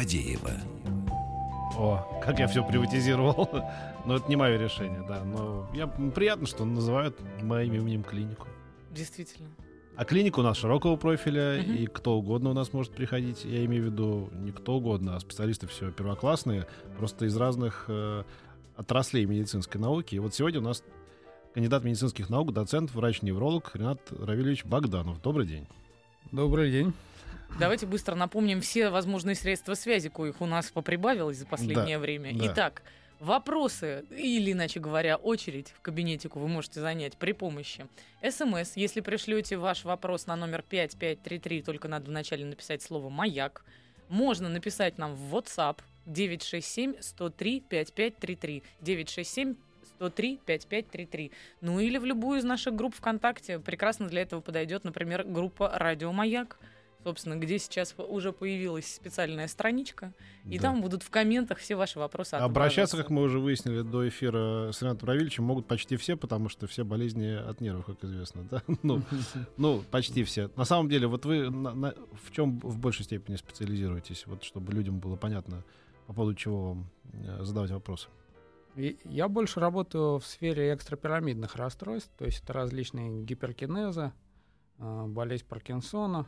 Фадеева. О, как я все приватизировал. Но это не мое решение, да. Но я, приятно, что называют моим именем клинику. Действительно. А клиника у нас широкого профиля, Мгм. и кто угодно у нас может приходить. Я имею в виду не кто угодно, а специалисты все первоклассные, просто из разных э, отраслей медицинской науки. И вот сегодня у нас кандидат медицинских наук, доцент, врач-невролог Ренат Равильевич Богданов. Добрый день. Добрый день. Давайте быстро напомним все возможные средства связи, коих у нас поприбавилось за последнее время. да. Итак, вопросы, или, иначе говоря, очередь в кабинетику вы можете занять при помощи СМС. Если пришлете ваш вопрос на номер 5533, только надо вначале написать слово «Маяк». Можно написать нам в WhatsApp 967-103-5533. 967 103 5533. Ну или в любую из наших групп ВКонтакте. Прекрасно для этого подойдет, например, группа «Радио Маяк», собственно, где сейчас уже появилась специальная страничка, и Да. там будут в комментах все ваши вопросы Обращаться, как мы уже выяснили до эфира с Ренатом Равильевичем, могут почти все, потому что все болезни от нервов, как известно. Да? Ну, ну, почти все. На самом деле, вот вы на- на- в чем в большей степени специализируетесь, вот чтобы людям было понятно, по поводу чего вам э, задавать вопросы. Я больше работаю в сфере экстрапирамидных расстройств, то есть это различные гиперкинезы, э, болезнь Паркинсона.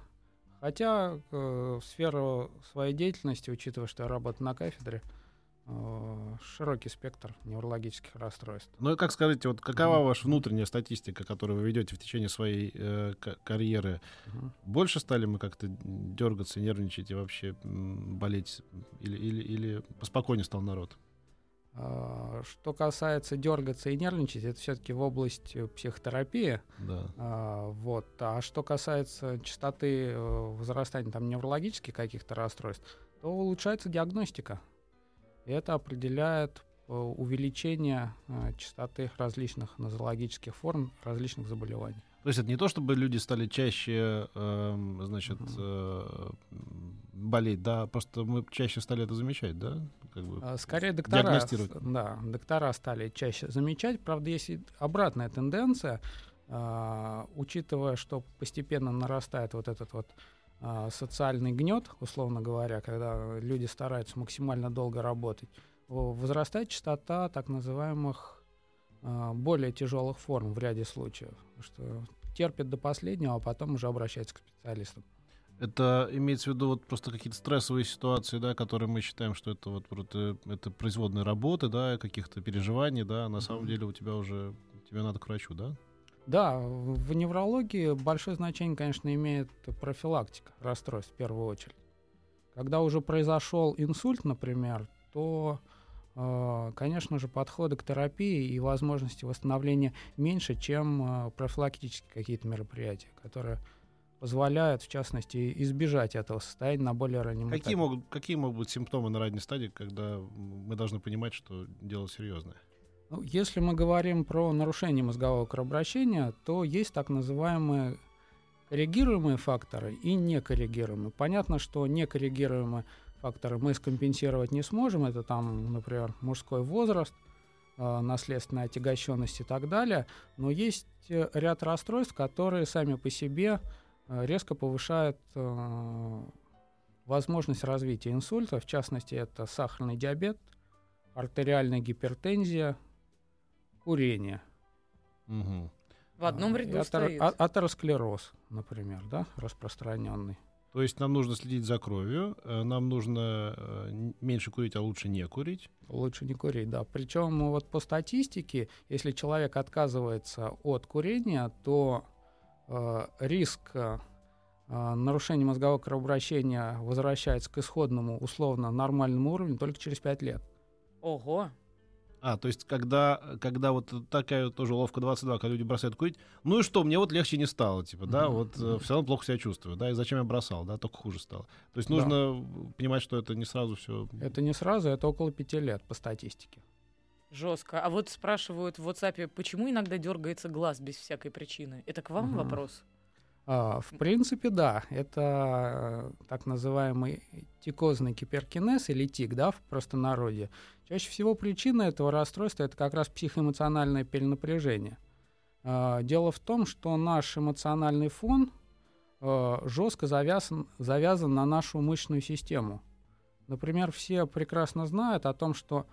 Хотя э, в сферу своей деятельности, учитывая, что я работаю на кафедре, э, широкий спектр неврологических расстройств. Ну, и как скажите, вот какова ваша внутренняя статистика, которую вы ведете в течение своей э, ка- карьеры? Мгм. Больше стали мы как-то дергаться, нервничать и вообще болеть? Или, или, или поспокойнее стал народ? А, Что касается дергаться и нервничать, это все-таки в область э, психотерапии. Да. А, вот. А что касается частоты э, возрастания там, неврологических каких-то расстройств, то улучшается диагностика. И это определяет э, увеличение э, частоты различных нозологических форм различных заболеваний. То есть это не то, чтобы люди стали чаще, эм, значит, Мгм. э, болеть, да, просто мы чаще стали это замечать, да? Как бы. А, Скорее доктора, Диагностировать. да, доктора стали чаще замечать. Правда, есть и обратная тенденция, а, учитывая, что постепенно нарастает вот этот вот а, социальный гнет, условно говоря, когда люди стараются максимально долго работать, возрастает частота так называемых более тяжелых форм в ряде случаев, что терпят до последнего, а потом уже обращаются к специалистам. Это имеется в виду вот просто какие-то стрессовые ситуации, да, которые мы считаем, что это вот это, это производные работы, да, каких-то переживаний, да, а на самом деле у тебя уже тебе надо к врачу, да? Да, в в неврологии большое значение, конечно, имеет профилактика расстройств в первую очередь. Когда уже произошел инсульт, например, то, э, конечно же, подходы к терапии и возможности восстановления меньше, чем э, профилактические какие-то мероприятия, которые позволяют, в частности, избежать этого состояния на более раннем Какие этапе. могут, какие могут быть симптомы на ранней стадии, когда мы должны понимать, что дело серьезное? Ну, если мы говорим про нарушение мозгового кровообращения, то есть так называемые коррегируемые факторы и некоррегируемые. Понятно, что некоррегируемые факторы мы скомпенсировать не сможем. Это там, например, мужской возраст, э, наследственная отягощенность и так далее. Но есть э, ряд расстройств, которые сами по себе резко повышают э, возможность развития инсульта. В частности, это сахарный диабет, артериальная гипертензия, курение. Мгм. В одном А, ряду атер- стоит. а- атеросклероз, например, да, распространенный. То есть нам нужно следить за кровью, э, нам нужно э, меньше курить, а лучше не курить. Лучше не курить, да. Причем вот по статистике, если человек отказывается от курения, то э, риск э, нарушения мозгового кровообращения возвращается к исходному условно нормальному уровню только через 5 лет. Ого. А, то есть, когда, когда вот такая вот тоже ловка 22, когда люди бросают курить, ну и что, мне вот легче не стало, типа, да, вот э, все равно плохо себя чувствую, да, и зачем я бросал, да, только хуже стало. То есть нужно понимать, что это не сразу все. Это не сразу, это около пяти лет по статистике. Жестко. А вот спрашивают в WhatsApp, почему иногда дергается глаз без всякой причины? Это к вам Мгм. вопрос? А, в принципе, да, это э, так называемый тикозный гиперкинез или тик, да, в простонародье. Чаще всего причина этого расстройства это как раз психоэмоциональное перенапряжение. А, Дело в том, что наш эмоциональный фон э, жестко завязан, завязан на нашу мышечную систему. Например, все прекрасно знают о том, что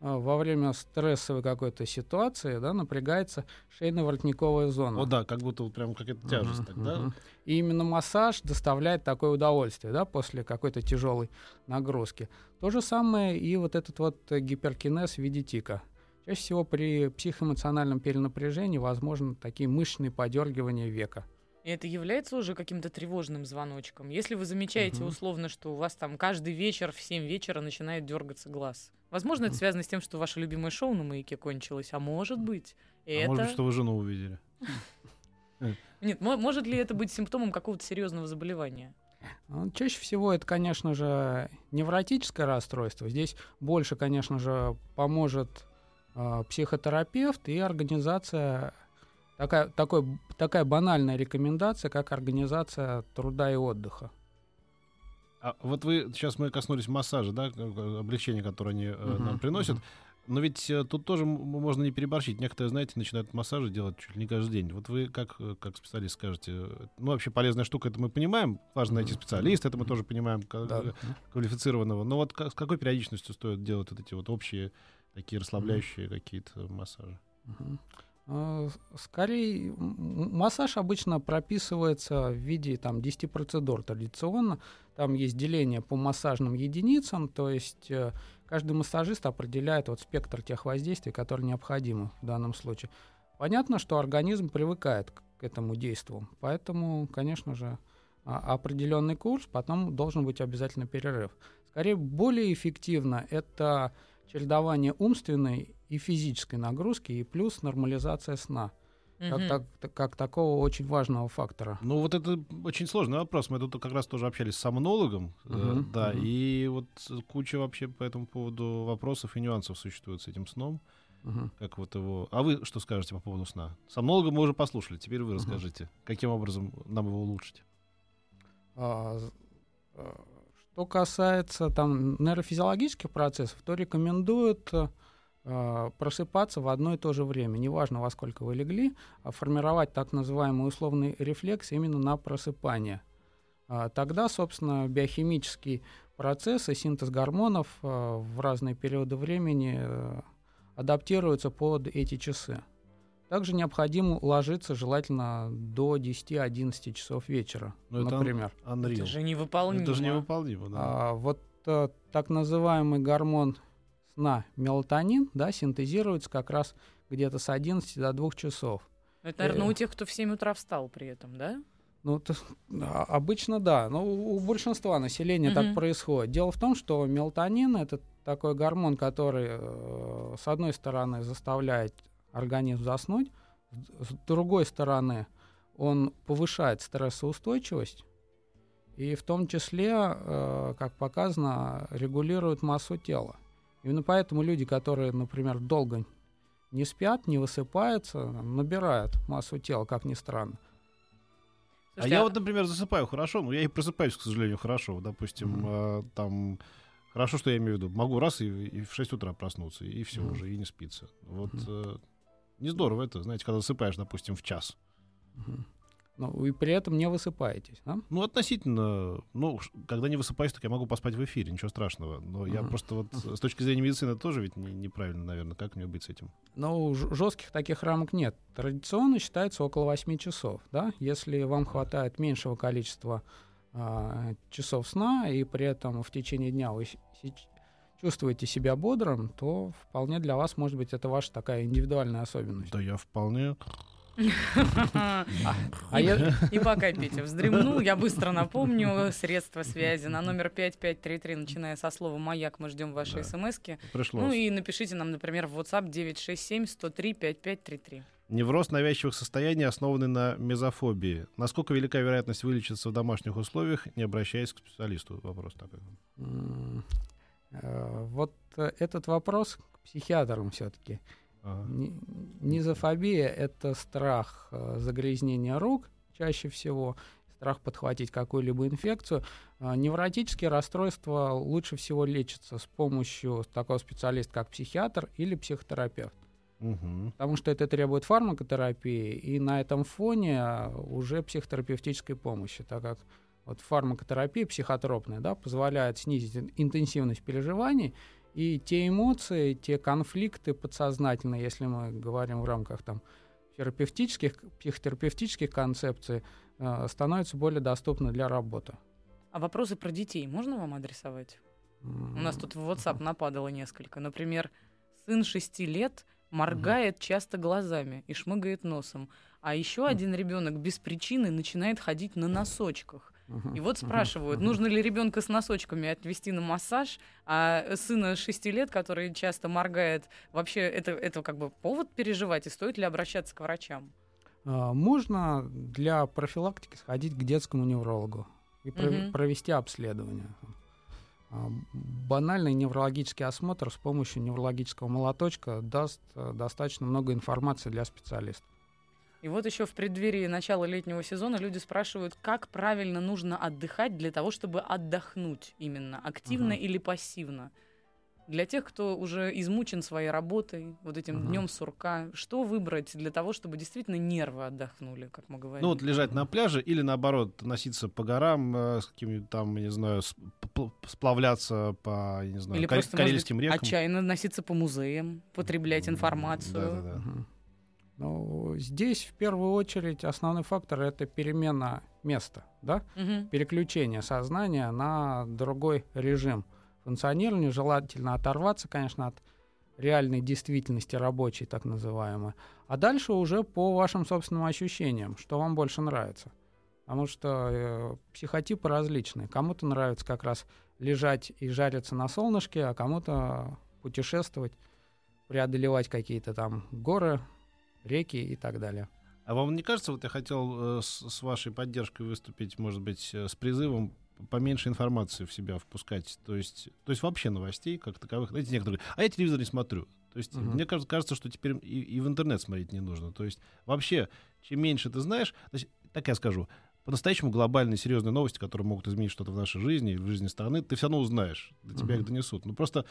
во время стрессовой какой-то ситуации да, напрягается шейно-воротниковая зона. О, да, как будто вот прям какая-то тяжесть Мгм, тогда. мгм. И именно массаж доставляет такое удовольствие, да, после какой-то тяжелой нагрузки. То же самое и вот этот вот э, гиперкинез в виде тика. Чаще всего при психоэмоциональном перенапряжении возможны такие мышечные подергивания века. И это является уже каким-то тревожным звоночком. Если вы замечаете Мгм. условно, что у вас там каждый вечер в 7 вечера начинает дергаться глаз. Возможно, это Мгм. связано с тем, что ваше любимое шоу на маяке кончилось, а может быть, А это... может быть, что вы жену увидели. Нет, мо- может ли это быть симптомом какого-то серьезного заболевания? А, Чаще всего это, конечно же, невротическое расстройство. Здесь больше, конечно же, поможет а, психотерапевт и организация, такая, такой, такая банальная рекомендация, как организация труда и отдыха. А вот вы, сейчас мы коснулись массажа, да, облегчения, которое они э, нам приносят. мгм. Но ведь э, тут тоже можно не переборщить. Некоторые, знаете, начинают массажи делать чуть ли не каждый день. Вот вы как, э, как специалист скажете, ну вообще полезная штука, это мы понимаем, важно найти специалиста, это мы тоже понимаем, Да. квалифицированного. Но вот ка- с какой периодичностью стоит делать вот эти вот общие такие расслабляющие какие-то массажи? Мгм. С- Скорее, массаж обычно прописывается в виде там, 10 процедур традиционно. Там есть деление по массажным единицам, то есть э, каждый массажист определяет вот спектр тех воздействий, которые необходимы в данном случае. Понятно, что организм привыкает к к этому действию, поэтому, конечно же, а- определенный курс, потом должен быть обязательно перерыв. Скорее, более эффективно это чередование умственной и физической нагрузки и плюс нормализация сна, как, Мгм. так- как такого очень важного фактора. Ну вот это очень сложный вопрос. Мы тут как раз тоже общались с сомнологом, э, Мгм, да, мгм. и вот куча вообще по этому поводу вопросов и нюансов существует с этим сном. Мгм. Как вот его... А вы что скажете по поводу сна? Сомнолога мы уже послушали, теперь вы расскажите, каким образом нам его улучшить. А, а, Что касается там нейрофизиологических процессов, то рекомендуют э, просыпаться в одно и то же время. Неважно, во сколько вы легли, а формировать так называемый условный рефлекс именно на просыпание. А, Тогда, собственно, биохимический процесс и синтез гормонов а, в разные периоды времени адаптируются под эти часы. Также необходимо ложиться желательно до 10-11 часов вечера, Ну, это например. Unreal. Это же невыполнимо. Это же невыполнимо, да. А, вот э, так называемый гормон сна мелатонин да, синтезируется как раз где-то с 11 до 2 часов. Это, наверное, Э. у тех, кто в 7 утра встал при этом, да? Ну, т- а- обычно да, но у большинства населения так Мгм. происходит. Дело в том, что мелатонин это такой гормон, который э, с одной стороны заставляет организм заснуть, с с другой стороны он повышает стрессоустойчивость и в том числе, э, как показано, регулирует массу тела. Именно поэтому люди, которые, например, долго не спят, не высыпаются, набирают массу тела, как ни странно. А Слушайте, я вот, например, засыпаю хорошо, но я и просыпаюсь, к сожалению, хорошо. Допустим, Мгм. э, там хорошо, что я имею в виду. Могу раз и, и в 6 утра проснуться, и все Мгм. уже, и не спится. Вот Мгм. э, не здорово это, знаете, когда засыпаешь, допустим, в час. Мгм. Ну, и при этом не высыпаетесь, да? Ну, относительно, ну, когда не высыпаюсь, так я могу поспать в эфире, ничего страшного. Но я Мгм. просто вот с точки зрения медицины тоже ведь не- неправильно, наверное. Как мне быть с этим? Но жестких таких рамок нет. Традиционно считается около 8 часов, да? Если вам хватает меньшего количества а, часов сна, и при этом в течение дня вы чувствуете себя бодрым, то вполне для вас, может быть, это ваша такая индивидуальная особенность. Да я вполне я- И пока Петя вздремнул, я быстро напомню средства связи на номер 5533, начиная со слова «Маяк», мы ждем ваши смски. Пришлось. Ну и напишите нам, например, в WhatsApp 967-103-5533. Невроз навязчивых состояний, основанный на мезофобии. Насколько велика вероятность вылечиться в домашних условиях, не обращаясь к специалисту? Вопрос такой. Э, Вот этот вопрос к психиатрам все-таки. Ага. Низофобия — это страх э, загрязнения рук чаще всего, страх подхватить какую-либо инфекцию. А Невротические расстройства лучше всего лечатся с помощью такого специалиста, как психиатр или психотерапевт. Мгм. Потому что это требует фармакотерапии, и на этом фоне а, уже психотерапевтической помощи, так как вот фармакотерапия психотропная да, позволяет снизить ин- интенсивность переживаний, и те эмоции, те конфликты подсознательные, если мы говорим в рамках там, терапевтических, психотерапевтических концепций, э, становятся более доступны для работы. А вопросы про детей можно вам адресовать? У нас тут в WhatsApp нападало несколько. Например, сын шести лет моргает часто глазами и шмыгает носом. А еще один ребенок без причины начинает ходить на носочках. И вот спрашивают, нужно ли ребенка с носочками отвести на массаж, а сына 6 лет, который часто моргает, вообще это, это как бы повод переживать, и стоит ли обращаться к врачам? А, Можно для профилактики сходить к детскому неврологу и Мгм. провести обследование. А, Банальный неврологический осмотр с помощью неврологического молоточка даст э, достаточно много информации для специалиста. И вот еще в преддверии начала летнего сезона люди спрашивают, как правильно нужно отдыхать для того, чтобы отдохнуть именно, активно Мгм. или пассивно. Для тех, кто уже измучен своей работой, вот этим Мгм. днем сурка, что выбрать для того, чтобы действительно нервы отдохнули, как мы говорим? Ну вот лежать на пляже или наоборот носиться по горам э, с какими-то там, не знаю, сплавляться по, я не знаю, Или Карь- просто, может Карельским быть, рекам. отчаянно носиться по музеям, потреблять информацию. да-да-да. Ну, здесь в первую очередь основной фактор это перемена места, да? Мгм. переключение сознания на другой режим функционирования. Желательно оторваться, конечно, от реальной действительности рабочей, так называемой. А дальше уже по вашим собственным ощущениям, что вам больше нравится. Потому что э, психотипы различные. Кому-то нравится как раз лежать и жариться на солнышке, а кому-то путешествовать, преодолевать какие-то там горы, реки и так далее. А вам не кажется, вот я хотел э, с, вашей поддержкой выступить, может быть, э, с призывом поменьше информации в себя впускать, то есть, то есть вообще новостей как таковых. Знаете, некоторые а я телевизор не смотрю. То есть Мгм. мне кажется, кажется, что теперь и, и в интернет смотреть не нужно. То есть вообще, чем меньше ты знаешь, то есть, так я скажу, по-настоящему глобальные серьезные новости, которые могут изменить что-то в нашей жизни, в жизни страны, ты все равно узнаешь, до тебя Мгм. их донесут. Ну просто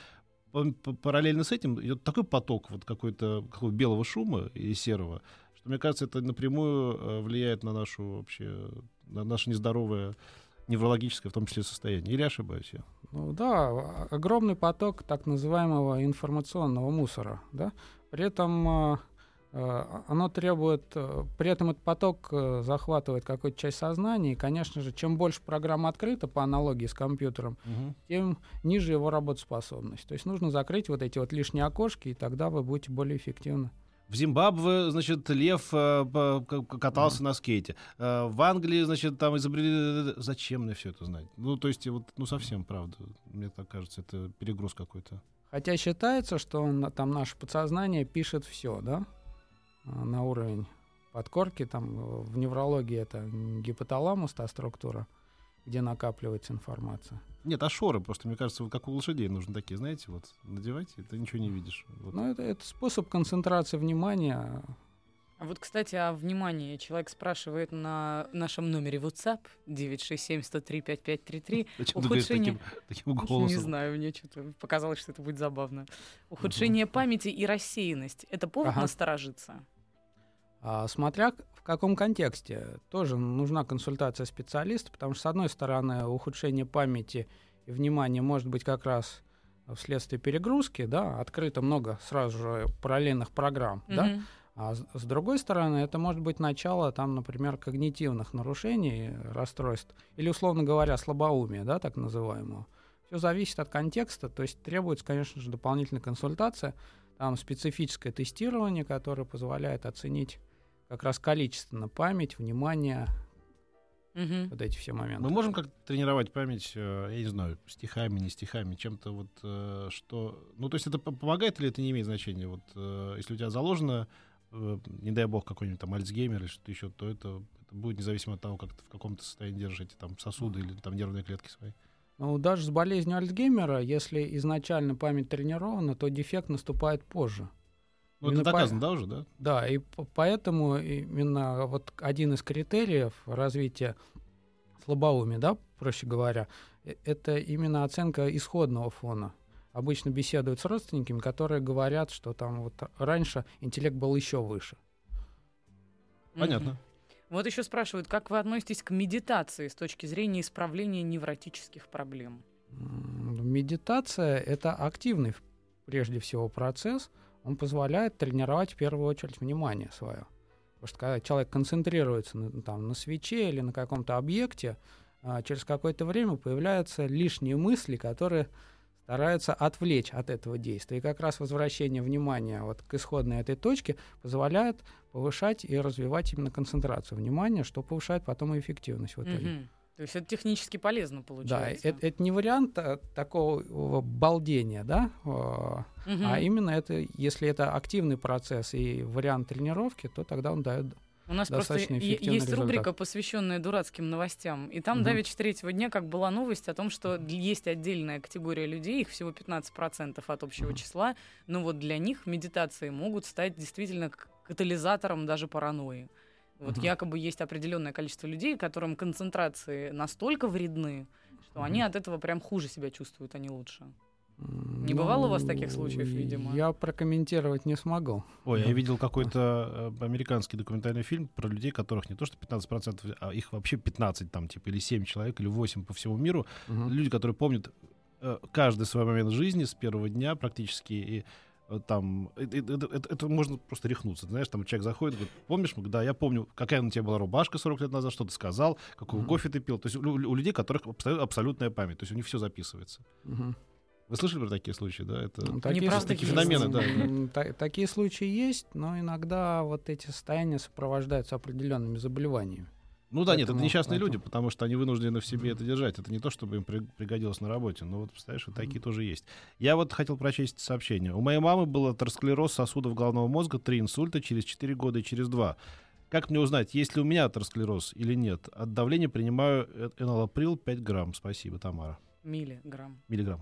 параллельно с этим идет такой поток вот какой-то какого белого шума и серого, что мне кажется, это напрямую э, влияет на нашу вообще на наше нездоровое неврологическое, в том числе, состояние. Или ошибаюсь я? Ну да, огромный поток так называемого информационного мусора, да. При этом э, оно требует, э, при этом этот поток э, захватывает какую-то часть сознания, и, конечно же, чем больше программа открыта по аналогии с компьютером, тем ниже его работоспособность. То есть нужно закрыть вот эти вот лишние окошки, и тогда вы будете более эффективны. В Зимбабве, значит, лев э, катался на скейте. Э, в Англии, значит, там изобрели... Зачем мне все это знать? Ну, то есть, вот, ну, совсем, правда. Мне так кажется, это перегруз какой-то. Хотя считается, что на- там наше подсознание пишет все, да, а, на уровень подкорки, там э, в неврологии это гипоталамус, та структура, где накапливается информация. Нет, а шоры просто, мне кажется, вот как у лошадей нужны такие, знаете, вот надевать, и ты ничего не видишь. Вот. Ну, это, это способ концентрации внимания. А вот, кстати, о внимании. Человек спрашивает на нашем номере WhatsApp 967-103-5533. Зачем ты ухудшение- таким, таким голосом? Не знаю, мне что-то показалось, что это будет забавно. Ухудшение памяти и рассеянность. Это повод Ага. насторожиться? А смотря в каком контексте, тоже нужна консультация специалиста, потому что, с одной стороны, ухудшение памяти и внимания может быть как раз вследствие перегрузки, да, открыто много сразу же параллельных программ, да, Мгм. А с другой стороны, это может быть начало, там, например, когнитивных нарушений, расстройств, или, условно говоря, слабоумия, да, так называемого. Все зависит от контекста, то есть требуется, конечно же, дополнительная консультация, там специфическое тестирование, которое позволяет оценить как раз количественно память, внимание, Мгм. вот эти все моменты. Мы можем как-то тренировать память, э, я не знаю, стихами, не стихами, чем-то вот, э, что... Ну, то есть это помогает или это не имеет значения? Вот э, если у тебя заложено, не дай бог, какой-нибудь там Альцгеймер или что-то еще, то это, это будет независимо от того, как ты в каком-то состоянии держите там сосуды или там нервные клетки свои. Ну, даже с болезнью Альцгеймера, если изначально память тренирована, то дефект наступает позже. Ну, это Именно по- доказано, да, уже, да? Да, и поэтому именно вот один из критериев развития слабоумия, да, проще говоря, э- это именно оценка исходного фона. Обычно беседуют с родственниками, которые говорят, что там вот раньше интеллект был еще выше. Понятно. Вот еще спрашивают, как вы относитесь к медитации с точки зрения исправления невротических проблем? Медитация — это активный, прежде всего, процесс. Он позволяет тренировать в первую очередь внимание свое. Потому что когда человек концентрируется на, там, на свече или на каком-то объекте, а, через какое-то время появляются лишние мысли, которые стараются отвлечь от этого действия. И как раз возвращение внимания вот к исходной этой точке позволяет повышать и развивать именно концентрацию внимания, что повышает потом и эффективность в итоге. Мгм. То есть это технически полезно Да, получается. это, это не вариант а, такого балдения, да, а Мгм. а именно это, если это активный процесс и вариант тренировки, то тогда он дает. У нас просто есть результат. рубрика, посвященная дурацким новостям. И там Мгм. давеча третьего дня как была новость о том, что есть отдельная категория людей, их всего 15% от общего Мгм. числа, но вот для них медитации могут стать действительно катализатором даже паранойи. Вот Мгм. якобы есть определенное количество людей, которым концентрации настолько вредны, что они Мгм. от этого прям хуже себя чувствуют, а не лучше. Не бывало у вас таких случаев, видимо? Я прокомментировать не смогу. Ой, Да. я видел какой-то э, американский документальный фильм про людей, которых не то что 15%, а их вообще 15, там, типа, или 7 человек, или 8 по всему миру. Мгм. Люди, которые помнят э, каждый свой момент жизни с первого дня практически, и там, э, э, это, это- это можно просто рехнуться. Знаешь, там человек заходит, говорит, помнишь, да, я помню, какая на тебе была рубашка 40 лет назад, что ты сказал, какой Мгм. кофе ты пил. То есть у, у людей, которых абсолютно- абсолютная память, то есть у них все записывается. Мгм. Вы слышали про такие случаи, да? Это... Ну, такие есть. феномены, да. та- такие случаи есть, но иногда вот эти состояния сопровождаются определенными заболеваниями. Ну да, нет, это Поэтому- несчастные поэтому- люди, потому что они вынуждены в себе это держать. Это не то, чтобы им при- пригодилось на работе. Но вот, представляешь, вот такие тоже есть. Я вот хотел прочесть сообщение. У моей мамы был атеросклероз сосудов головного мозга, три инсульта через 4 года и через 2. Как мне узнать, есть ли у меня атеросклероз или нет? От давления принимаю э- энолаприл 5 грамм. Спасибо, Тамара. Миллиграмм. Миллиграмм.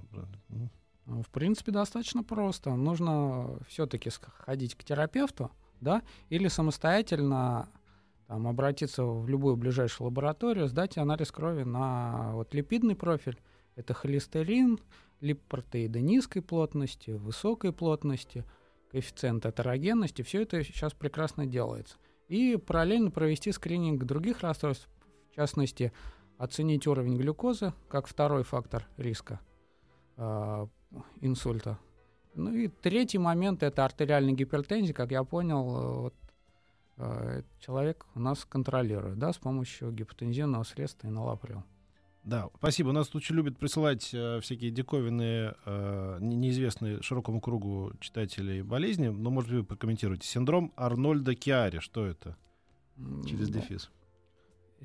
Ну, В принципе, достаточно просто. Нужно все-таки ходить к терапевту, да, или самостоятельно там, обратиться в любую ближайшую лабораторию, сдать анализ крови на вот, липидный профиль. Это холестерин, липопротеиды низкой плотности, высокой плотности, коэффициент атерогенности. Все это сейчас прекрасно делается. И параллельно провести скрининг других расстройств, в частности, оценить уровень глюкозы как второй фактор риска а, инсульта. Ну и третий момент это артериальная гипертензия, как я понял, э, вот, э, человек у нас контролирует, да, с помощью гипотензивного средства инолаприл. Да, спасибо. У нас тут очень любят присылать э, всякие диковинные, э, не- неизвестные широкому кругу читателей болезни. Но, может быть, вы прокомментируете. Синдром Арнольда Киари. Что это? Через дефис.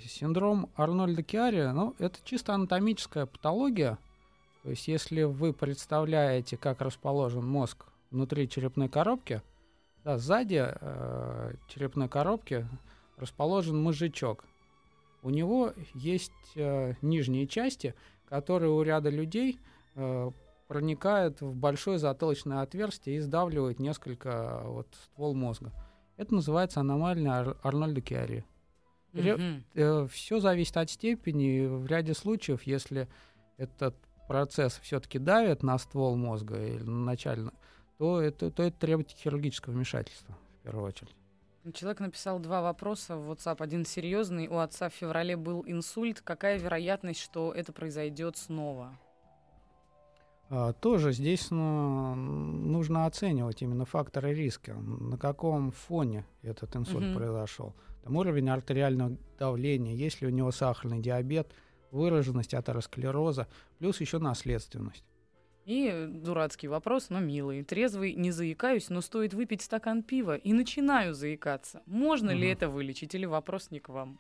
Синдром Арнольда Киари, ну, это чисто анатомическая патология. То есть, если вы представляете, как расположен мозг внутри черепной коробки, да, сзади э, черепной коробки расположен мозжечок. У него есть э, нижние части, которые у ряда людей э, проникают в большое затылочное отверстие и сдавливают несколько э, вот, ствол мозга. Это называется аномальная Ар- Арнольда Киари. Ре- Мгм. все зависит от степени. В ряде случаев, если этот процесс все-таки давит на ствол мозга или начально, то это, то это требует хирургического вмешательства в первую очередь. Человек написал два вопроса в WhatsApp. Один серьезный. У отца в феврале был инсульт. Какая вероятность, что это произойдет снова? А, тоже здесь ну, нужно оценивать именно факторы риска, на каком фоне этот инсульт Мгм. произошел. Там уровень артериального давления, есть ли у него сахарный диабет, выраженность атеросклероза, плюс еще наследственность. И дурацкий вопрос, но милый. Трезвый не заикаюсь, но стоит выпить стакан пива и начинаю заикаться. Можно ли Мгм. это вылечить или вопрос не к вам?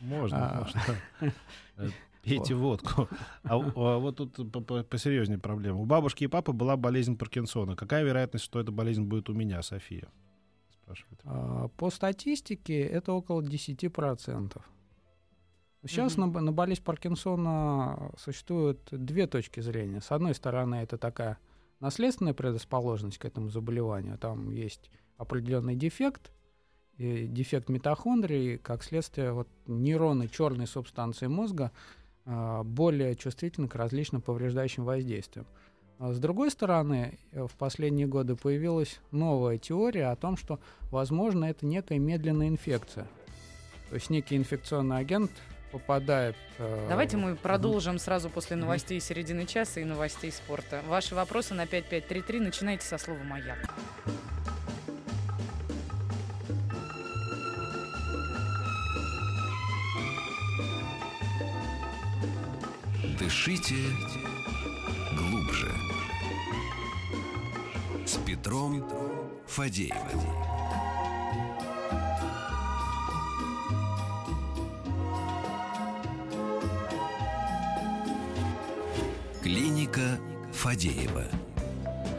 Можно, А. можно. Э, Пейте водку. А а вот тут по- по- посерьезнее проблема. У бабушки и папы была болезнь Паркинсона. Какая вероятность, что эта болезнь будет у меня, София? Спрашивает. А, По статистике это около 10%. Сейчас на, б- на болезнь Паркинсона существуют две точки зрения. С одной стороны, это такая наследственная предрасположенность к этому заболеванию. Там есть определенный дефект, и дефект митохондрии, как следствие вот, нейроны черной субстанции мозга а, более чувствительны к различным повреждающим воздействиям. А С другой стороны, э, в последние годы появилась новая теория о том, что, возможно, это некая медленная инфекция. То есть некий инфекционный агент попадает... э, Давайте мы в- продолжим сразу после новостей середины часа и новостей спорта. Ваши вопросы на 5533 начинайте со слова «Маяк». Дышите глубже. С Петром Фадеевым. Клиника Фадеева.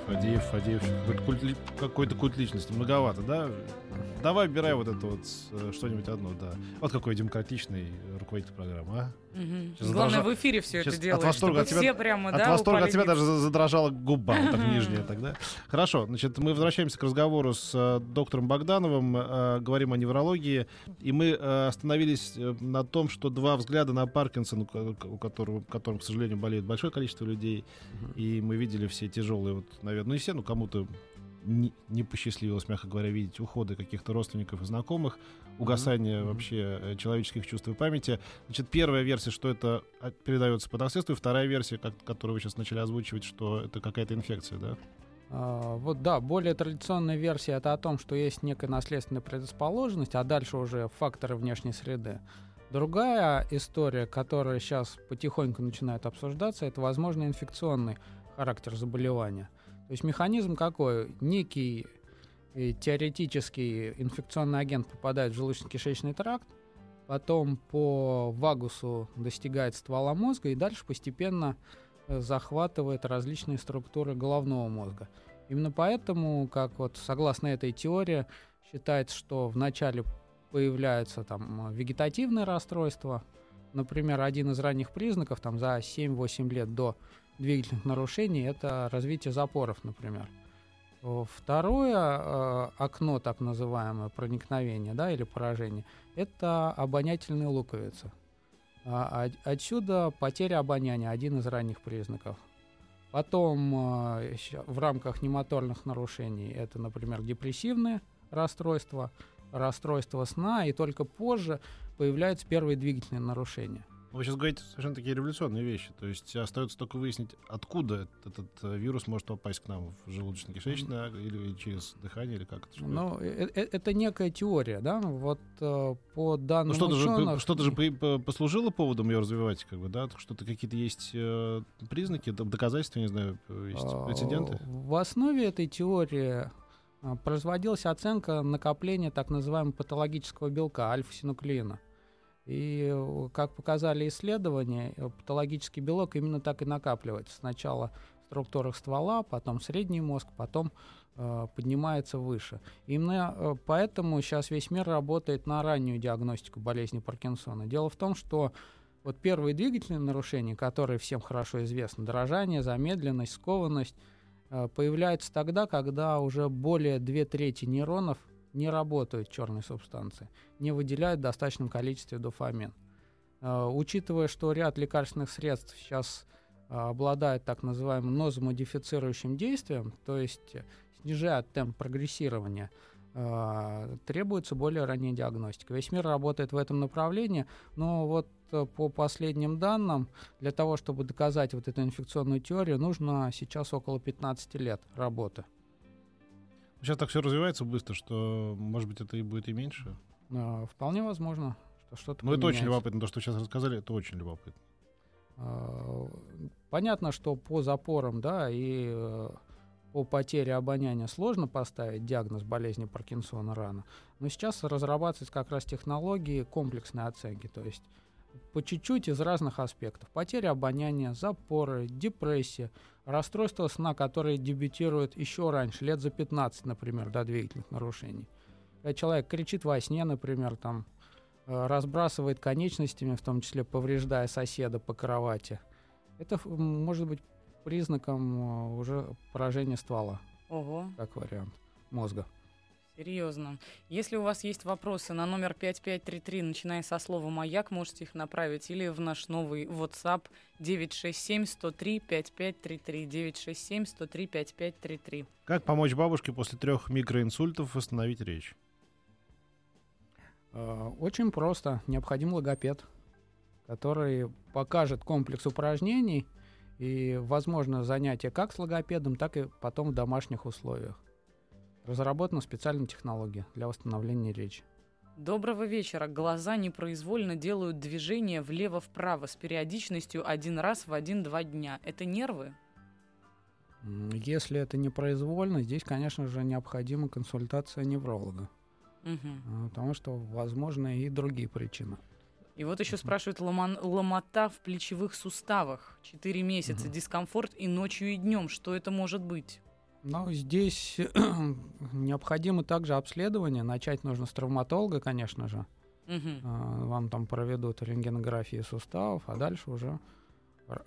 Фадеев, Фадеев, какой-то культ личности. Многовато, да? Давай выбирай вот это вот э, что-нибудь одно, да. Вот какой демократичный руководитель программы, а? Мгм. Сейчас Главное, задрожа- в эфире все это сейчас от делаешь, восторга чтобы от тебя- все прямо, От да, восторга от тебя даже за- задрожала губа, вот так нижняя тогда. Хорошо, значит, мы возвращаемся к разговору с э, доктором Богдановым, э, говорим о неврологии, и мы э, остановились э, на том, что два взгляда на Паркинсон, у ко- у которого, которым, к сожалению, болеет большое количество людей, и мы видели все тяжелые, вот, наверное, ну не все, но кому-то не, не посчастливилось, мягко говоря, видеть уходы каких-то родственников и знакомых, угасание Мгм. вообще э, человеческих чувств и памяти. Значит, первая версия, что это а, передается по наследству, и вторая версия, как, которую вы сейчас начали озвучивать, что это какая-то инфекция, да? А, Вот да, более традиционная версия это о том, что есть некая наследственная предрасположенность, а дальше уже факторы внешней среды. Другая история, которая сейчас потихоньку начинает обсуждаться, это возможно инфекционный характер заболевания. То есть механизм какой? Некий э, теоретический инфекционный агент попадает в желудочно-кишечный тракт, потом по вагусу достигает ствола мозга и дальше постепенно э, захватывает различные структуры головного мозга. Именно поэтому, как вот согласно этой теории, считается, что вначале появляется там э, вегетативное расстройство. Например, один из ранних признаков там за 7-8 лет до двигательных нарушений это развитие запоров, например. Второе э, окно, так называемое, проникновение да, или поражение, это обонятельная луковица. А, от- отсюда потеря обоняния, один из ранних признаков. Потом э, в рамках немоторных нарушений это, например, депрессивные расстройства, расстройства сна, и только позже появляются первые двигательные нарушения. Вы сейчас говорите совершенно такие революционные вещи. То есть остается только выяснить, откуда этот э, вирус может попасть к нам в желудочно-кишечное или через дыхание, или как это Ну, э- э- это некая теория, да? Вот э, по данным Ну, что-то же, ученых- п- что-то же при- послужило поводом ее развивать, как бы, да? Что-то какие-то есть э, признаки, доказательства, не знаю, есть А, прецеденты? В основе этой теории производилась оценка накопления так называемого патологического белка альфа-синуклеина. И, как показали исследования, э, патологический белок именно так и накапливается. Сначала в структурах ствола, потом средний мозг, потом э, поднимается выше. Именно э, поэтому сейчас весь мир работает на раннюю диагностику болезни Паркинсона. Дело в том, что вот первые двигательные нарушения, которые всем хорошо известны, дрожание, замедленность, скованность, э, появляются тогда, когда уже более две трети нейронов не работают черной субстанции, не выделяют в достаточном количестве дофамин. Э, Учитывая, что ряд лекарственных средств сейчас э, обладает так называемым нозомодифицирующим действием, то есть э, снижает темп прогрессирования, требуется более ранняя диагностика. Весь мир работает в этом направлении, но вот по последним данным, для того, чтобы доказать вот эту инфекционную теорию, нужно сейчас около 15 лет работы. Сейчас так все развивается быстро, что, может быть, это и будет и меньше. Э, Вполне возможно, что что-то Но Ну, это очень любопытно. То, что вы сейчас рассказали, это очень любопытно. Э, понятно, что по запорам, да, и э, по потере обоняния сложно поставить диагноз болезни Паркинсона рано, но сейчас разрабатываются как раз технологии комплексной оценки, то есть по чуть-чуть из разных аспектов. Потеря обоняния, запоры, депрессия, расстройство сна, которые дебютируют еще раньше, лет за 15, например, до двигательных нарушений. Когда человек кричит во сне, например, там, э, разбрасывает конечностями, в том числе повреждая соседа по кровати, это может быть признаком э, уже поражения ствола. Ого. Как вариант мозга. Серьезно. Если у вас есть вопросы на номер 5533, начиная со слова «Маяк», можете их направить или в наш новый WhatsApp 967-103-5533. 967-103-5533. Как помочь бабушке после трех микроинсультов восстановить речь? Э, очень просто. Необходим логопед, который покажет комплекс упражнений и, возможно, занятия как с логопедом, так и потом в домашних условиях. Разработана специальная технология для восстановления речи. Доброго вечера. Глаза непроизвольно делают движение влево-вправо с периодичностью один раз в один-два дня. Это нервы? Если это непроизвольно, здесь, конечно же, необходима консультация невролога. Угу. Потому что, возможно, и другие причины. И вот еще спрашивают ломан, ломота в плечевых суставах. Четыре месяца, угу. дискомфорт и ночью, и днем. Что это может быть? Ну, здесь необходимо также обследование. Начать нужно с травматолога, конечно же. Угу. Вам там проведут рентгенографии суставов, а дальше уже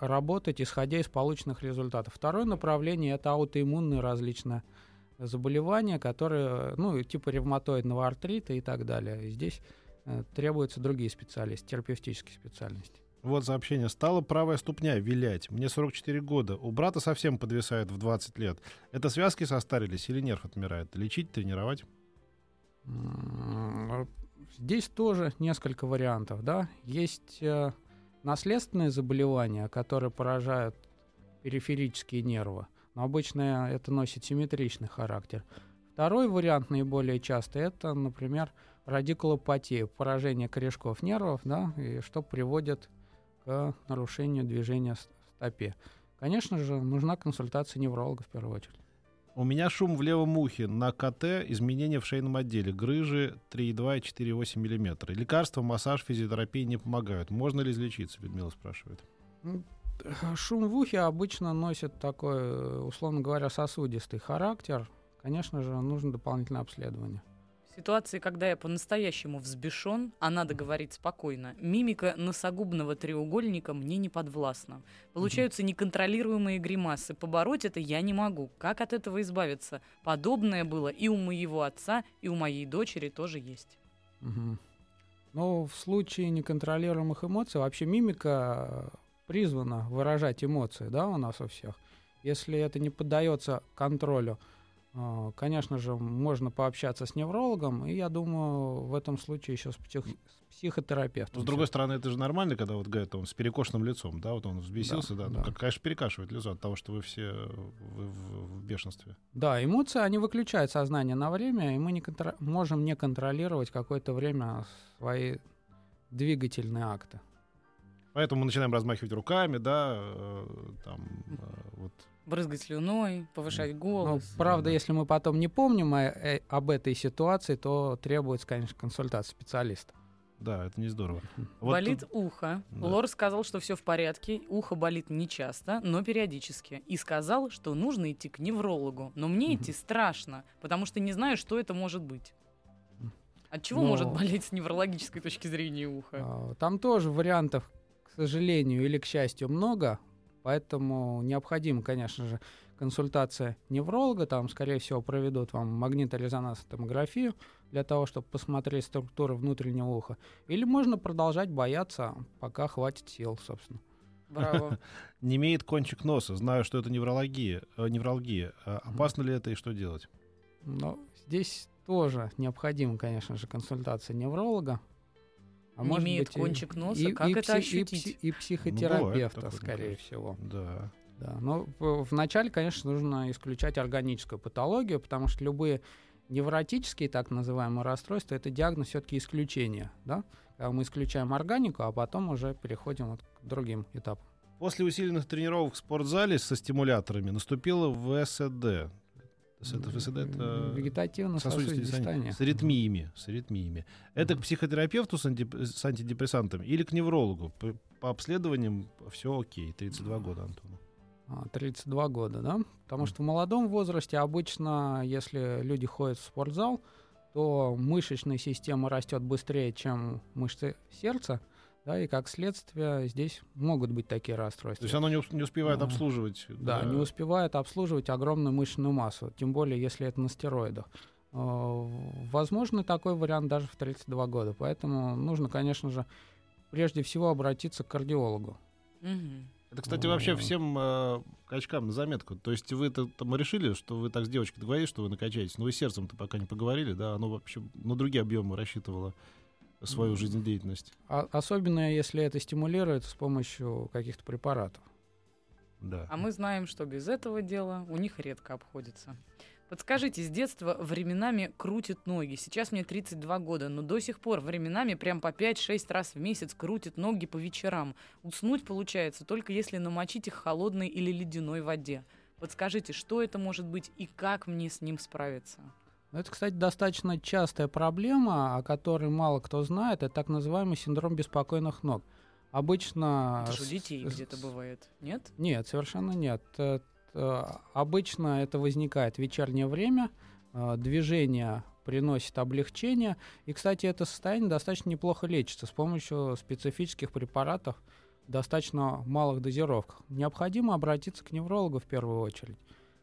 работать, исходя из полученных результатов. Второе направление – это аутоиммунные различные заболевания, которые, ну, типа ревматоидного артрита и так далее. И здесь э, требуются другие специалисты, терапевтические специальности. Вот сообщение. Стала правая ступня вилять. Мне 44 года. У брата совсем подвисает в 20 лет. Это связки состарились или нерв отмирает? Лечить, тренировать? Здесь тоже несколько вариантов. Да? Есть э, наследственные заболевания, которые поражают периферические нервы. Но обычно это носит симметричный характер. Второй вариант наиболее частый это, например, радикулопатия, поражение корешков нервов, да, и что приводит к нарушению движения в стопе. Конечно же, нужна консультация невролога в первую очередь. У меня шум в левом ухе. На КТ изменения в шейном отделе. Грыжи 3,2 и 4,8 мм. Лекарства, массаж, физиотерапия не помогают. Можно ли излечиться? Людмила спрашивает. Шум в ухе обычно носит такой, условно говоря, сосудистый характер. Конечно же, нужно дополнительное обследование. Ситуации, когда я по-настоящему взбешен, а надо говорить спокойно, мимика носогубного треугольника мне не подвластна. Получаются неконтролируемые гримасы. Побороть это я не могу. Как от этого избавиться? Подобное было и у моего отца, и у моей дочери тоже есть. Угу. Но в случае неконтролируемых эмоций вообще мимика призвана выражать эмоции, да, у нас у всех. Если это не поддается контролю, конечно же, можно пообщаться с неврологом, и я думаю, в этом случае еще с, псих, с психотерапевтом. С другой стороны, это же нормально, когда вот говорят, он с перекошенным лицом, да, вот он взбесился, да, да, да. Ну, конечно, перекашивает лицо от того, что вы все вы в, в бешенстве. Да, эмоции, они выключают сознание на время, и мы не контр... можем не контролировать какое-то время свои двигательные акты. Поэтому мы начинаем размахивать руками, да, э, там, э, вот брызгать слюной, повышать голос. Ну, правда, если мы потом не помним о, э, об этой ситуации, то требуется, конечно, консультация специалиста. Да, это не здорово. Вот болит тут... ухо. Да. Лор сказал, что все в порядке. Ухо болит не часто, но периодически. И сказал, что нужно идти к неврологу. Но мне идти страшно, потому что не знаю, что это может быть. От чего но... может болеть с неврологической точки зрения ухо? А, там тоже вариантов, к сожалению или к счастью, много. Поэтому необходима, конечно же, консультация невролога. Там, скорее всего, проведут вам магниторезонансную томографию для того, чтобы посмотреть структуру внутреннего уха. Или можно продолжать бояться, пока хватит сил, собственно. Браво. Не имеет кончик носа. Знаю, что это неврология. Э, невралгия. А опасно ли это и что делать? Ну, здесь тоже необходима, конечно же, консультация невролога. А не имеет быть, кончик носа, и, как и это пси, ощутить? И, и психотерапевта, ну, скорее всего. Да. Да, но вначале, конечно, нужно исключать органическую патологию, потому что любые невротические так называемые расстройства это диагноз все-таки исключение, да? Когда мы исключаем органику, а потом уже переходим вот к другим этапам. После усиленных тренировок в спортзале со стимуляторами наступило ВСД. Это ВСД это Вегетативно-сосудистое с аритмиями. С аритмиями. Это к психотерапевту с, антип- с антидепрессантами или к неврологу? По, по обследованиям все окей. 32 года, Антону. А, 32 года, да? Потому что в молодом возрасте обычно, если люди ходят в спортзал, то мышечная система растет быстрее, чем мышцы сердца, да, и как следствие здесь могут быть такие расстройства. То есть оно не, не успевает Да. обслуживать. Да, не успевает обслуживать огромную мышечную массу, тем более если это на стероидах. Э, Возможно такой вариант даже в 32 года, поэтому нужно, конечно же, прежде всего обратиться к кардиологу. Мгм. Это, кстати, вообще всем э, качкам на заметку. То есть вы -то, там решили, что вы так с девочкой договорились, что вы накачаетесь, но вы сердцем-то пока не поговорили, да? Оно вообще на другие объемы рассчитывало свою жизнедеятельность. А- особенно если это стимулируется с помощью каких-то препаратов. Да. А мы знаем, что без этого дела у них редко обходится. Подскажите, с детства временами крутит ноги. Сейчас мне 32 года, но до сих пор временами прям по 5-6 раз в месяц крутит ноги по вечерам. Уснуть получается только если намочить их холодной или ледяной воде. Подскажите, что это может быть и как мне с ним справиться? Ну, Это, кстати, достаточно частая проблема, о которой мало кто знает. Это так называемый синдром беспокойных ног. Обычно... Это же у детей с- где-то бывает, нет? Нет, совершенно нет. Это, э, обычно это возникает в вечернее время, э, движение приносит облегчение. И, кстати, это состояние достаточно неплохо лечится с помощью специфических препаратов в достаточно малых дозировках. Необходимо обратиться к неврологу в первую очередь.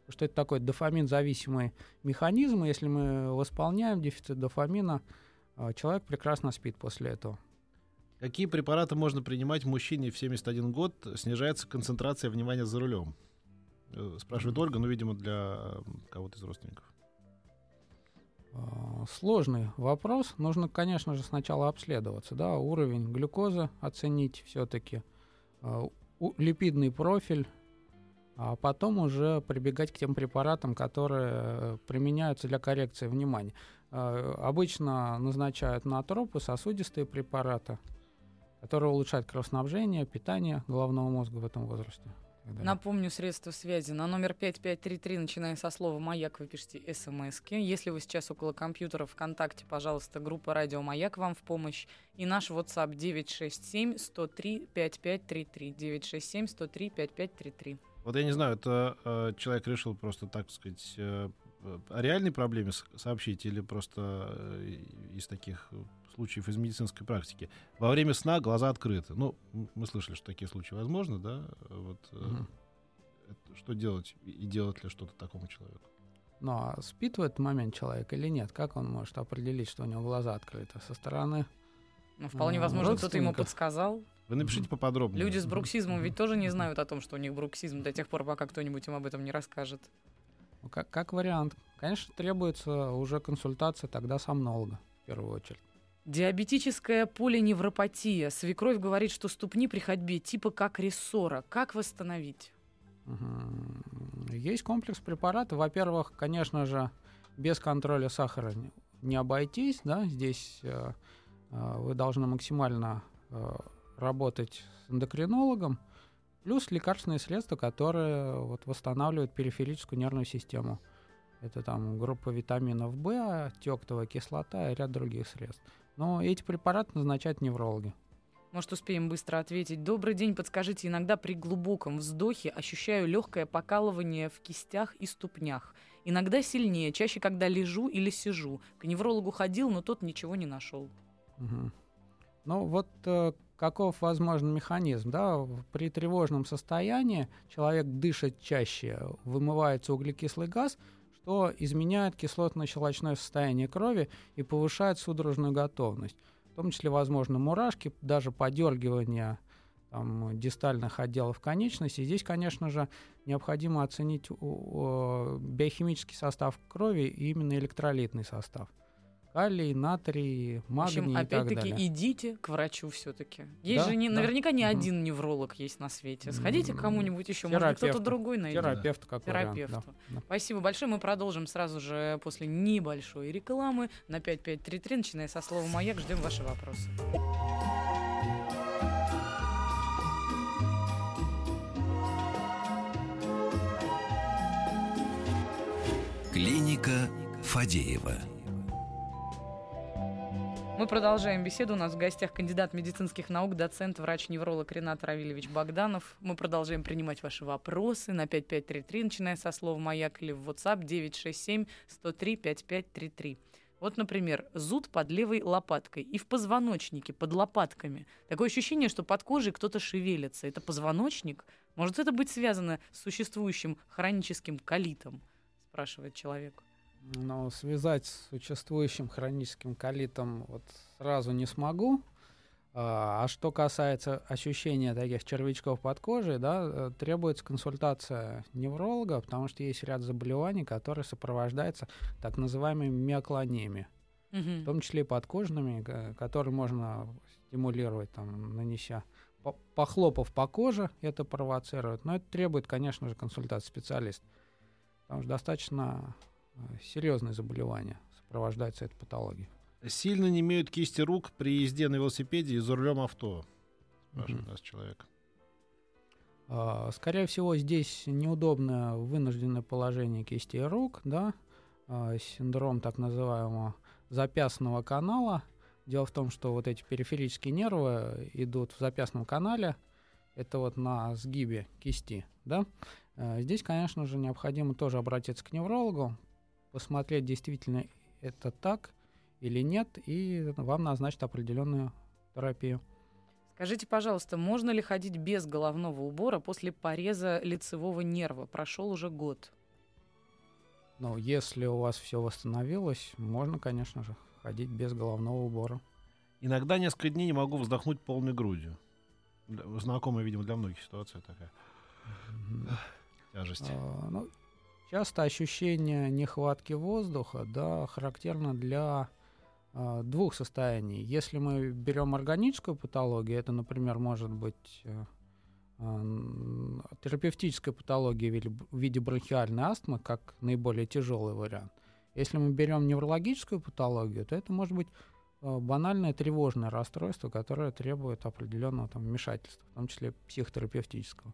Что это такой дофамин-зависимый механизм, если мы восполняем дефицит дофамина, э, человек прекрасно спит после этого. Какие препараты можно принимать мужчине в 71 год? Снижается концентрация внимания за рулем. Э, Спрашивает Ольга, ну, видимо, для кого-то из родственников. А, Сложный вопрос. Нужно, конечно же, сначала обследоваться, да, уровень глюкозы оценить все-таки, липидный профиль, а потом уже прибегать к тем препаратам, которые э, применяются для коррекции внимания. А, Обычно назначают натропы, сосудистые препараты, которые улучшают кровоснабжение, питание головного мозга в этом возрасте. далее. Напомню, средства связи. На номер 5533, начиная со слова «Маяк», вы пишете смс -ки. Если вы сейчас около компьютера ВКонтакте, пожалуйста, группа «Радио Маяк» вам в помощь. И наш WhatsApp 967-103-5533. 967-103-5533. Вот я не знаю, это э, человек решил просто, так сказать, э, о реальной проблеме сообщить или просто э, из таких э, случаев из медицинской практики. Во время сна глаза открыты. Ну, мы слышали, что такие случаи возможны, да? Вот э, Мгм. это что делать и делать ли что-то такому человеку? Ну а спит в этот момент человек или нет? Как он может определить, что у него глаза открыты? Со стороны Ну, вполне А, возможно, кто-то ему подсказал. Вы напишите поподробнее. Люди с бруксизмом ведь тоже не знают о том, что у них бруксизм до тех пор, пока кто-нибудь им об этом не расскажет. Ну, как, как вариант. Конечно, требуется уже консультация тогда сомнолога в первую очередь. Диабетическая полиневропатия. Свекровь говорит, что ступни при ходьбе типа как рессора. Как восстановить? Есть комплекс препаратов. Во-первых, конечно же, без контроля сахара не- не обойтись. Да? Здесь э, э, вы должны максимально э, работать с эндокринологом. Плюс лекарственные средства, которые вот, восстанавливают периферическую нервную систему. Это там группа витаминов В, тектовая кислота и ряд других средств. Но эти препараты назначают неврологи. Может, успеем быстро ответить. Добрый день, подскажите, иногда при глубоком вздохе ощущаю легкое покалывание в кистях и ступнях. Иногда сильнее, чаще, когда лежу или сижу. К неврологу ходил, но тот ничего не нашел. Мгм. Ну вот э, каков возможен механизм, да? При тревожном состоянии человек дышит чаще, вымывается углекислый газ, что изменяет кислотно-щелочное состояние крови и повышает судорожную готовность. В том числе возможны мурашки, даже подергивание там, дистальных отделов конечностей. Здесь, конечно же, необходимо оценить биохимический состав крови и именно электролитный состав калий, натрий, магний В общем, опять-таки, идите к врачу все-таки. Есть да? же не, да. наверняка не угу. один невролог есть на свете. Сходите к кому-нибудь еще, может кто-то другой найдет. Терапевт как Терапевт. Да. Спасибо большое. Мы продолжим сразу же после небольшой рекламы на 5533, начиная со слова «Маяк». Ждем ваши вопросы. Клиника Фадеева. Мы продолжаем беседу. У нас в гостях кандидат медицинских наук, доцент, врач-невролог Ренат Равильевич Богданов. Мы продолжаем принимать ваши вопросы на 5533, начиная со слова «Маяк» или в WhatsApp 967-103-5533. Вот, например, зуд под левой лопаткой и в позвоночнике, под лопатками. Такое ощущение, что под кожей кто-то шевелится. Это позвоночник? Может это быть связано с существующим хроническим колитом? Спрашивает человек. Но связать с существующим хроническим колитом вот сразу не смогу. А, а что касается ощущения таких червячков под кожей, да, э, требуется консультация невролога, потому что есть ряд заболеваний, которые сопровождаются так называемыми миоклониями, Мгм. в том числе и подкожными, которые можно стимулировать, там, нанеся по- похлопав по коже, это провоцирует, но это требует, конечно же, консультации специалиста, потому что достаточно серьезные заболевания сопровождаются этой патологией. Сильно не имеют кисти рук при езде на велосипеде и за рулем авто. Спрашивает Мгм. нас человек. А, Скорее всего, здесь неудобное вынужденное положение кистей рук, да, а, синдром так называемого запястного канала. Дело в том, что вот эти периферические нервы идут в запястном канале, это вот на сгибе кисти, да. А, Здесь, конечно же, необходимо тоже обратиться к неврологу, посмотреть, действительно это так или нет, и вам назначат определенную терапию. Скажите, пожалуйста, можно ли ходить без головного убора после пореза лицевого нерва? Прошел уже год. Но если у вас все восстановилось, можно, конечно же, ходить без головного убора. Иногда несколько дней не могу вздохнуть полной грудью. Знакомая, видимо, для многих ситуация такая. Тяжесть. А, ну, часто ощущение нехватки воздуха да, характерно для а, двух состояний. Если мы берем органическую патологию, это, например, может быть э, м, терапевтическая патология в виде, бронхиальной астмы, как наиболее тяжелый вариант. Если мы берем неврологическую патологию, то это может быть э, банальное тревожное расстройство, которое требует определенного там, вмешательства, в том числе психотерапевтического.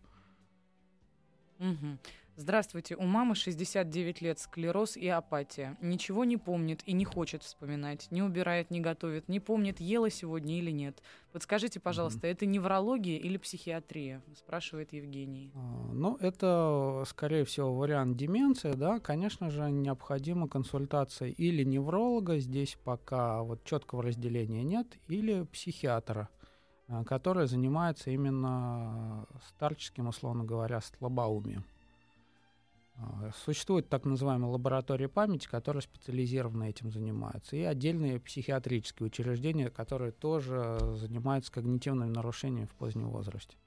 Мгм. Здравствуйте, у мамы 69 лет, склероз и апатия. Ничего не помнит и не хочет вспоминать. Не убирает, не готовит, не помнит, ела сегодня или нет. Подскажите, пожалуйста, это неврология или психиатрия? Спрашивает Евгений. А, Ну, это, скорее всего, вариант деменции, да. Конечно же, необходима консультация или невролога, здесь пока вот четкого разделения нет, или психиатра, а, который занимается именно старческим, условно говоря, слабоумием. А, Существует так называемая лаборатория памяти, которая специализированно этим занимается, и отдельные психиатрические учреждения, которые тоже занимаются когнитивными нарушениями в позднем возрасте.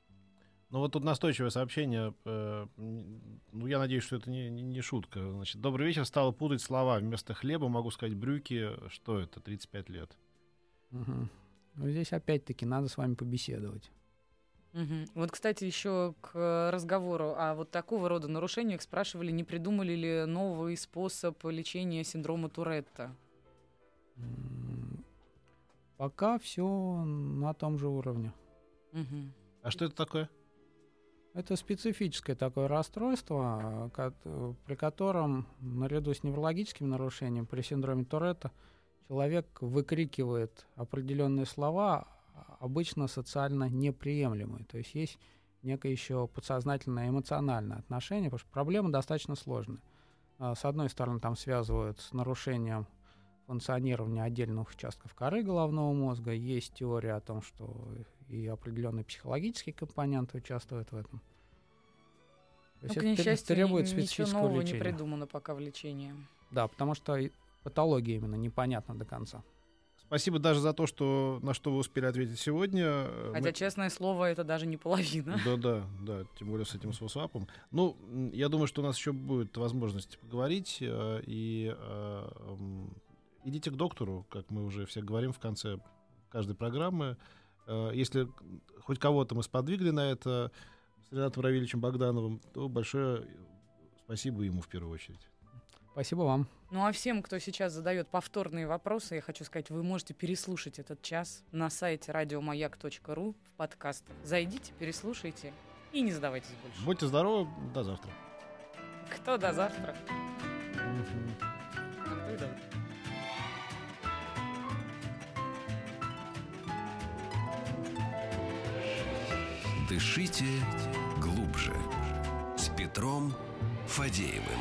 Ну вот тут настойчивое сообщение. э, ну, я надеюсь, что это не, не- не шутка. Значит, добрый вечер. Стала путать слова. Вместо хлеба могу сказать брюки. Что это? 35 лет. Мгм. Ну, здесь опять-таки надо с вами побеседовать. Мгм. Вот, кстати, еще к разговору о вот такого рода нарушениях спрашивали, не придумали ли новый способ лечения синдрома Туретта. Пока все на том же уровне. Мгм. А что это такое? Это специфическое такое расстройство, при котором наряду с неврологическими нарушениями при синдроме Туретта человек выкрикивает определенные слова, обычно социально неприемлемые. То есть есть некое еще подсознательное эмоциональное отношение, потому что проблема достаточно сложная. С одной стороны, там связывают с нарушением функционирования отдельных участков коры головного мозга. Есть теория о том, что и определенные психологические компоненты участвуют в этом. То Ну, есть к это тре- несчастью, требует специфического нового не лечения. придумано пока в лечении. Да, потому что патология именно непонятна до конца. Спасибо даже за то, что на что вы успели ответить сегодня. Э, Хотя, мы- честное слово, это даже не половина. Да, да, да, тем более с этим свосвапом. Ну, я думаю, что у нас еще будет возможность поговорить. э, И э, м, идите к доктору, как мы уже все говорим в конце каждой программы. Э, Если хоть кого-то мы сподвигли на это с Ренатом Равильевичем Богдановым, то большое спасибо ему в первую очередь. Спасибо вам. Ну а всем, кто сейчас задает повторные вопросы, я хочу сказать, вы можете переслушать этот час на сайте радиомаяк.ру в подкастах. Зайдите, переслушайте и не задавайтесь больше. Будьте здоровы, до завтра. Кто до завтра? Когда? Дышите глубже. С Петром Фадеевым.